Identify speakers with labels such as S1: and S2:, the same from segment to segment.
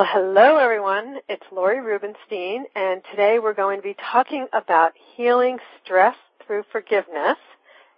S1: Well, hello everyone. It's Lori Rubenstein, and today we're going to be talking about healing stress through forgiveness.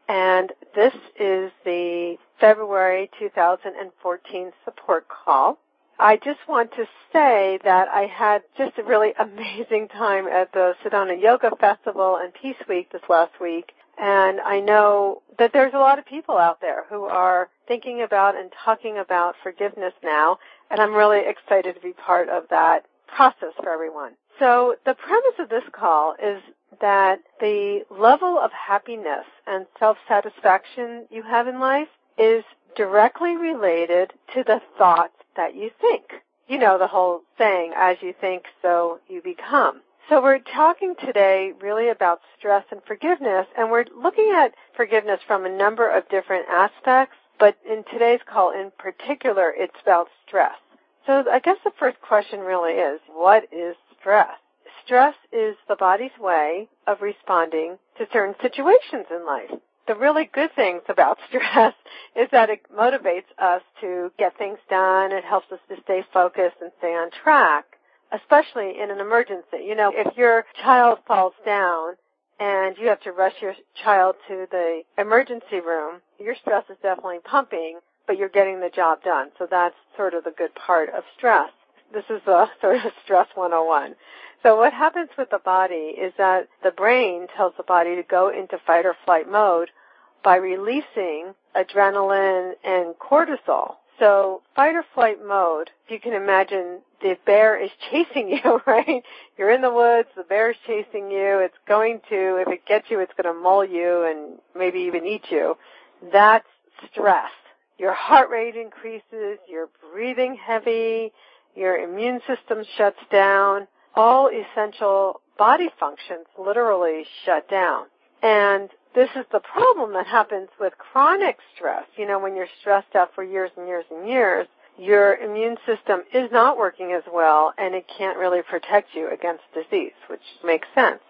S1: And this is the February 2014 support call. I just want to say that I had just a really amazing time at the Sedona Yoga Festival and Peace Week this last week. And I know that there's a lot of people out there who are thinking about and talking about forgiveness now, and I'm really excited to be part of that process for everyone. So the premise of this call is that the level of happiness and self-satisfaction you have in life is directly related to the thoughts that you think. You know the whole saying, as you think, so you become. So we're talking today really about stress and forgiveness, and we're looking at forgiveness from a number of different aspects, but in today's call in particular, it's about stress. So I guess the first question really is, what is stress? Stress is the body's way of responding to certain situations in life. The really good things about stress is that it motivates us to get things done. It helps us to stay focused and stay on track especially in an emergency. You know, if your child falls down and you have to rush your child to the emergency room, your stress is definitely pumping, but you're getting the job done. So that's sort of the good part of stress. This is sort of stress 101. So what happens with the body is that the brain tells the body to go into fight or flight mode by releasing adrenaline and cortisol. So fight or flight mode, if you can imagine the bear is chasing you, right? You're in the woods, the bear is chasing you, it's going to, if it gets you, it's going to maul you and maybe even eat you. That's stress. Your heart rate increases, you're breathing heavy, your immune system shuts down, all essential body functions literally shut down. And this is the problem that happens with chronic stress. You know, when you're stressed out for years and years and years, your immune system is not working as well and it can't really protect you against disease, which makes sense.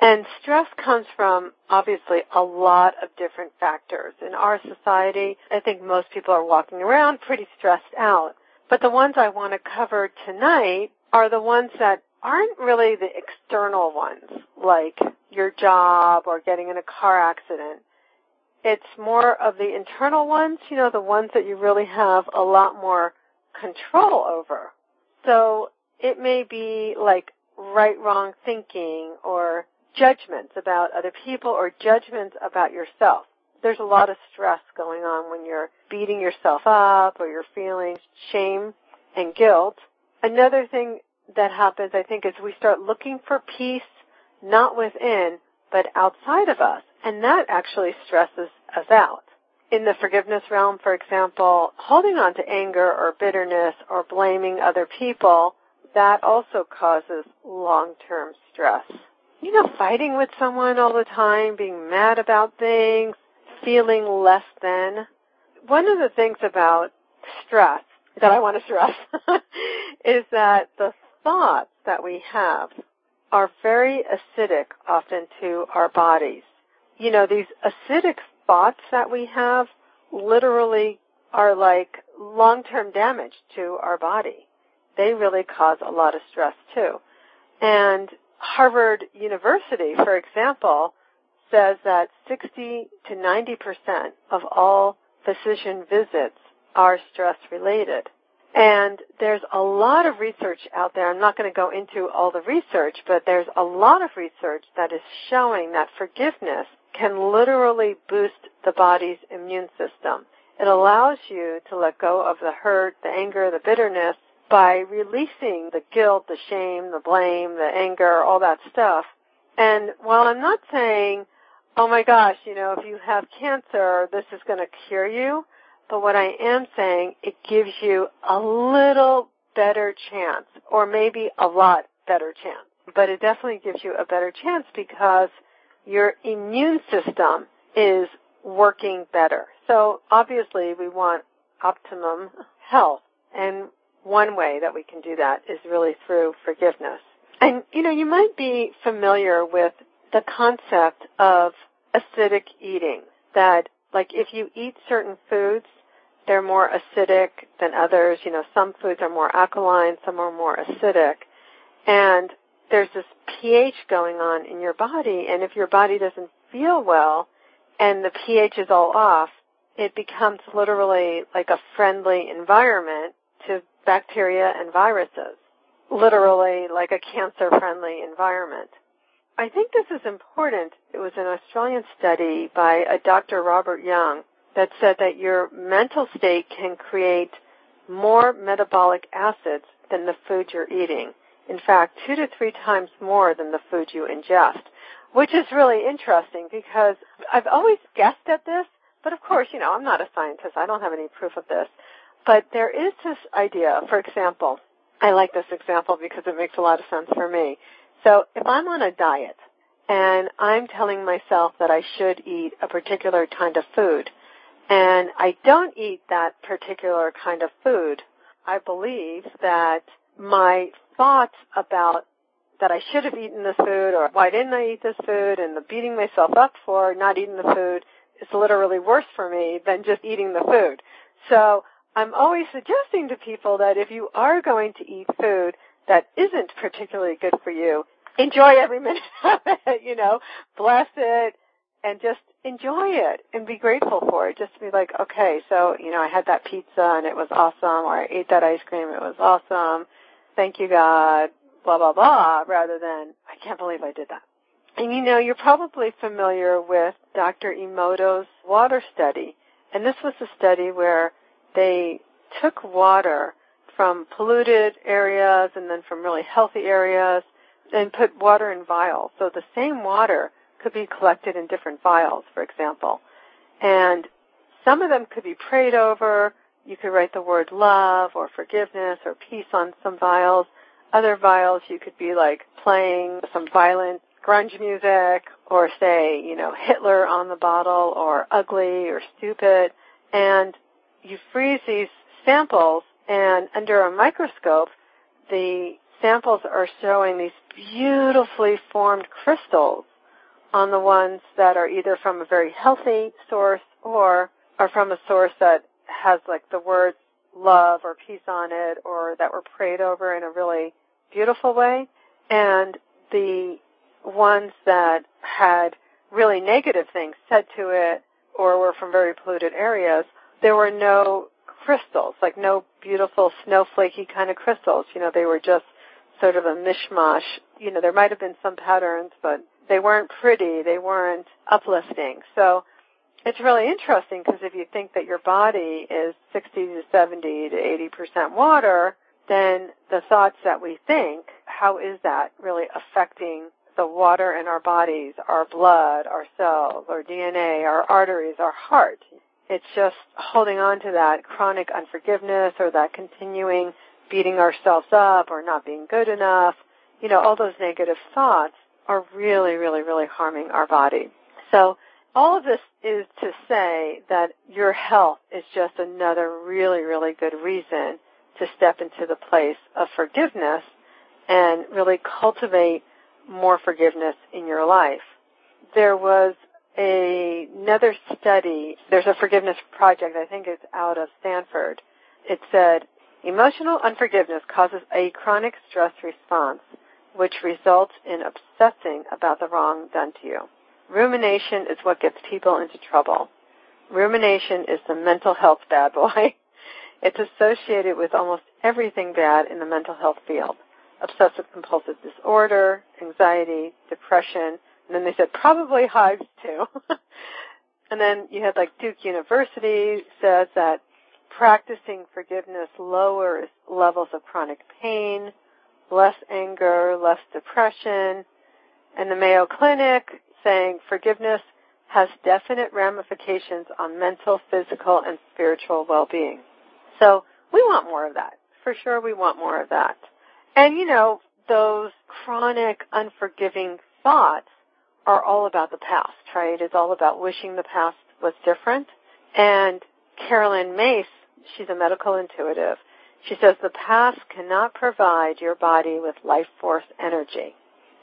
S1: And stress comes from obviously a lot of different factors. In our society, I think most people are walking around pretty stressed out. But the ones I want to cover tonight are the ones that aren't really the external ones, like your job or getting in a car accident. It's more of the internal ones, you know, the ones that you really have a lot more control over. So it may be like right wrong thinking or judgments about other people or judgments about yourself. There's a lot of stress going on when you're beating yourself up or you're feeling shame and guilt. Another thing that happens, I think, is we start looking for peace not within, but outside of us. And that actually stresses us out. In the forgiveness realm, for example, holding on to anger or bitterness or blaming other people, that also causes long-term stress. You know, fighting with someone all the time, being mad about things, feeling less than. One of the things about stress that I want to stress is that the thoughts that we have are very acidic often to our bodies. You know, these acidic thoughts that we have literally are like long-term damage to our body. They really cause a lot of stress too. And Harvard University, for example, says that 60 to 90% of all physician visits are stress related. And there's a lot of research out there. I'm not going to go into all the research, but there's a lot of research that is showing that forgiveness can literally boost the body's immune system. It allows you to let go of the hurt, the anger, the bitterness by releasing the guilt, the shame, the blame, the anger, all that stuff. And while I'm not saying, oh my gosh, you know, if you have cancer, this is going to cure you, but what I am saying, it gives you a little better chance, or maybe a lot better chance. But it definitely gives you a better chance because your immune system is working better. So obviously we want optimum health. And one way that we can do that is really through forgiveness. And you know, you might be familiar with the concept of acidic eating that like if you eat certain foods they're more acidic than others. You know, some foods are more alkaline, some are more acidic. And there's this pH going on in your body, and if your body doesn't feel well and the pH is all off, it becomes literally like a friendly environment to bacteria and viruses. Literally like a cancer friendly environment. I think this is important. It was an Australian study by a Dr. Robert Young that said that your mental state can create more metabolic acids than the food you're eating. In fact, two to three times more than the food you ingest, which is really interesting because I've always guessed at this, but of course, you know, I'm not a scientist. I don't have any proof of this. But there is this idea, for example, I like this example because it makes a lot of sense for me. So if I'm on a diet and I'm telling myself that I should eat a particular kind of food, and I don't eat that particular kind of food, I believe that my thoughts about that I should have eaten this food or why didn't I eat this food and the beating myself up for not eating the food is literally worse for me than just eating the food. So I'm always suggesting to people that if you are going to eat food that isn't particularly good for you, enjoy every minute of it, you know, bless it and just enjoy it and be grateful for it. Just be like, okay, so, you know, I had that pizza and it was awesome or I ate that ice cream, it was awesome. Thank you God, blah, blah, blah, rather than, I can't believe I did that. And you know, you're probably familiar with Dr. Emoto's water study. And this was a study where they took water from polluted areas and then from really healthy areas and put water in vials. So the same water could be collected in different vials, for example. And some of them could be prayed over. You could write the word love or forgiveness or peace on some vials. Other vials you could be like playing some violent grunge music or say, you know, Hitler on the bottle or ugly or stupid. And you freeze these samples and under a microscope, the samples are showing these beautifully formed crystals on the ones that are either from a very healthy source or are from a source that has like the words love or peace on it or that were prayed over in a really beautiful way. And the ones that had really negative things said to it or were from very polluted areas, there were no crystals, like no beautiful snowflakey kind of crystals. You know, they were just sort of a mishmash. You know, there might have been some patterns, but they weren't pretty. They weren't uplifting. So it's really interesting because if you think that your body is 60 to 70 to 80 percent water, then the thoughts that we think, how is that really affecting the water in our bodies, our blood, our cells, our DNA, our arteries, our heart? It's just holding on to that chronic unforgiveness or that continuing beating ourselves up or not being good enough. You know, all those negative thoughts are really, really, really harming our body. So all of this is to say that your health is just another really, really good reason to step into the place of forgiveness and really cultivate more forgiveness in your life. There was a, another study, there's a forgiveness project, I think it's out of Stanford. It said, emotional unforgiveness causes a chronic stress response which results in obsessing about the wrong done to you. Rumination is what gets people into trouble. Rumination is the mental health bad boy. It's associated with almost everything bad in the mental health field. Obsessive compulsive disorder, anxiety, depression, and then they said probably hives too. and then you had like Duke University says that practicing forgiveness lowers levels of chronic pain, less anger, less depression, and the Mayo Clinic saying forgiveness has definite ramifications on mental, physical, and spiritual well-being. So we want more of that. For sure we want more of that. And you know, those chronic, unforgiving thoughts are all about the past, right? It's all about wishing the past was different. And Caroline Myss, she's a medical intuitive, she says the past cannot provide your body with life force energy.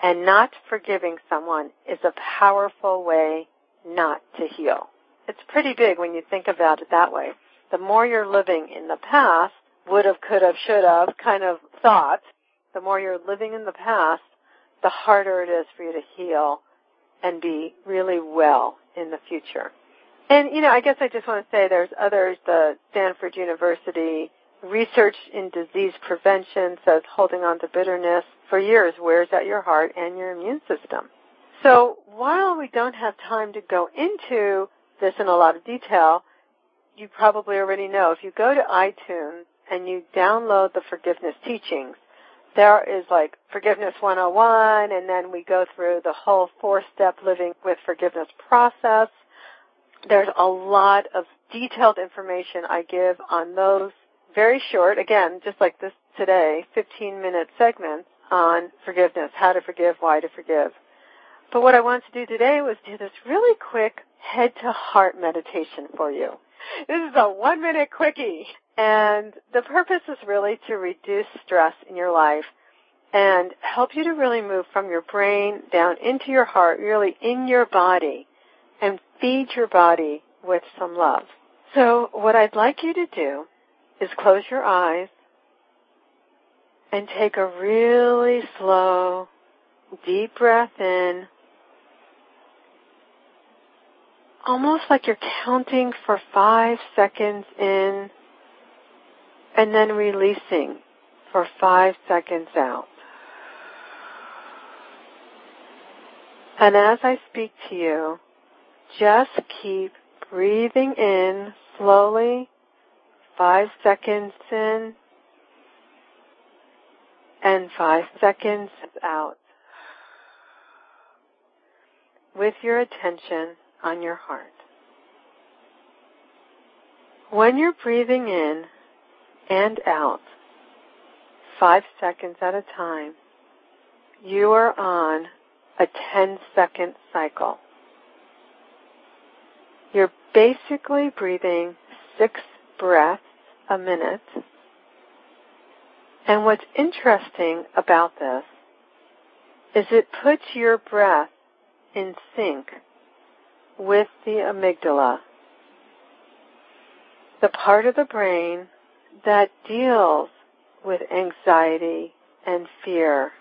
S1: And not forgiving someone is a powerful way not to heal. It's pretty big when you think about it that way. the more you're living in the past, would have, could have, should have kind of thought, the more you're living in the past, the harder it is for you to heal and be really well in the future. And, you know, I guess I just want to say there's others, the Stanford University research in disease prevention says holding on to bitterness for years wears out your heart and your immune system. So while we don't have time to go into this in a lot of detail, you probably already know if you go to iTunes and you download the forgiveness teachings, there is like forgiveness 101 and then we go through the whole four step living with forgiveness process. There's a lot of detailed information I give on those very short, again, just like this today, 15 minute segments on forgiveness, how to forgive, why to forgive. But what I wanted to do today was do this really quick head to heart meditation for you. This is a one minute quickie. And the purpose is really to reduce stress in your life and help you to really move from your brain down into your heart, really in your body, and feed your body with some love. So what I'd like you to do is close your eyes and take a really slow, deep breath in, almost like you're counting for five seconds in and then releasing for five seconds out. And as I speak to you, just keep breathing in slowly, five seconds in, and five seconds out. With your attention on your heart. When you're breathing in and out, five seconds at a time, you are on a 10 second cycle. You're basically breathing six breaths a minute. And what's interesting about this is it puts your breath in sync with the amygdala, the part of the brain that deals with anxiety and fear.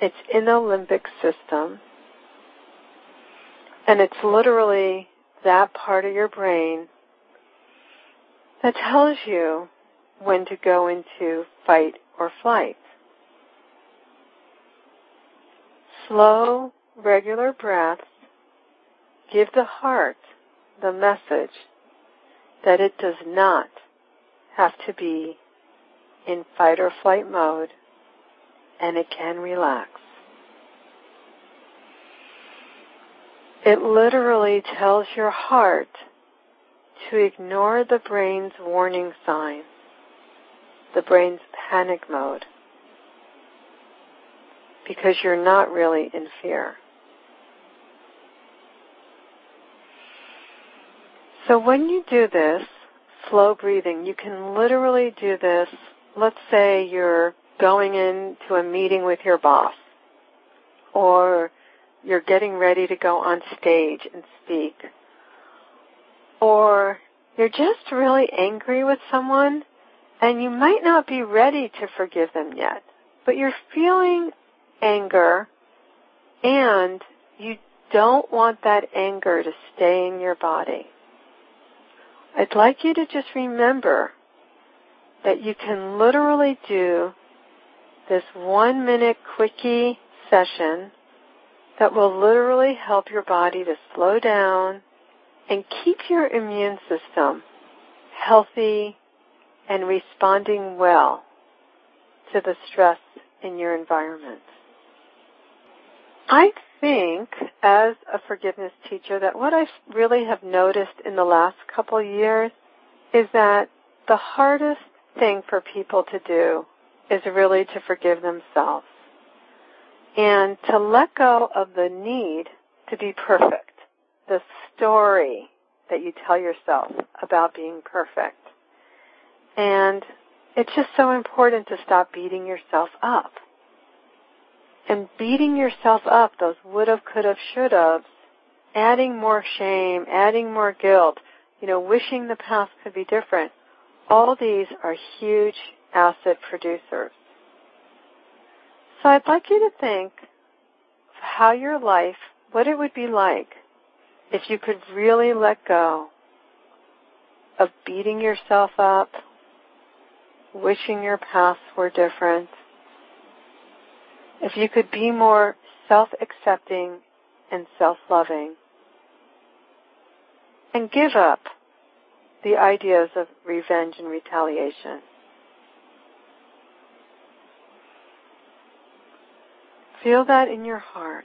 S1: It's in the limbic system, and it's literally that part of your brain that tells you when to go into fight or flight. Slow, regular breaths give the heart the message that it does not have to be in fight or flight mode and it can relax. It literally tells your heart to ignore the brain's warning signs, the brain's panic mode, because you're not really in fear. So when you do this, slow breathing, you can literally do this. Let's say you're going into a meeting with your boss or you're getting ready to go on stage and speak or you're just really angry with someone and you might not be ready to forgive them yet, but you're feeling anger and you don't want that anger to stay in your body. I'd like you to just remember that you can literally do this one minute quickie session that will literally help your body to slow down and keep your immune system healthy and responding well to the stress in your environment. I think, as a forgiveness teacher, that what I really have noticed in the last couple years is that the hardest thing for people to do is really to forgive themselves and to let go of the need to be perfect, the story that you tell yourself about being perfect. And it's just so important to stop beating yourself up and beating yourself up, those would have, could have, should have, adding more shame, adding more guilt, you know, wishing the past could be different. All these are huge acid producers. So I'd like you to think of how your life, what it would be like if you could really let go of beating yourself up, wishing your past were different, if you could be more self-accepting and self-loving, and give up the ideas of revenge and retaliation. Feel that in your heart.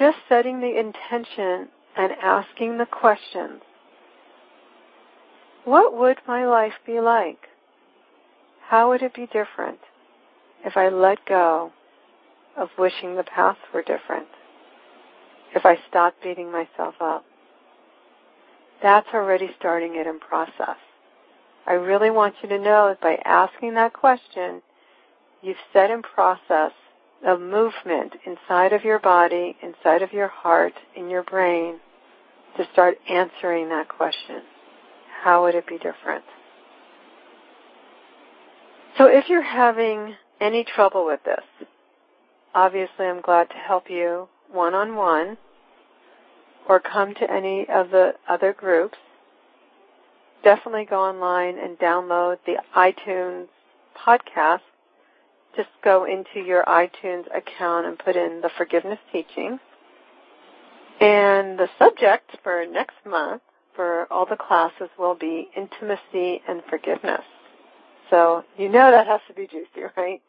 S1: Just setting the intention and asking the questions. What would my life be like? How would it be different if I let go of wishing the past were different? If I stopped beating myself up? That's already starting it in process. I really want you to know that by asking that question, you've set in process a movement inside of your body, inside of your heart, in your brain, to start answering that question. How would it be different? So if you're having any trouble with this, obviously I'm glad to help you one on one or come to any of the other groups. Definitely go online and download the iTunes podcast just go into your iTunes account and put in the forgiveness teaching. And the subject for next month for all the classes will be intimacy and forgiveness. So you know that has to be juicy, right?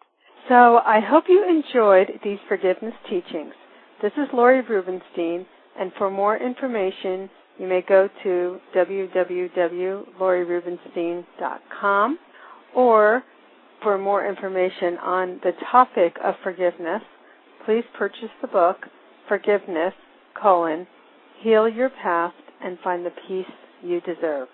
S1: So I hope you enjoyed these forgiveness teachings. This is Lori Rubenstein, and for more information, you may go to www.lorirubenstein.com or for more information on the topic of forgiveness, please purchase the book, Forgiveness, colon, Heal Your Past and Find the Peace You Deserve.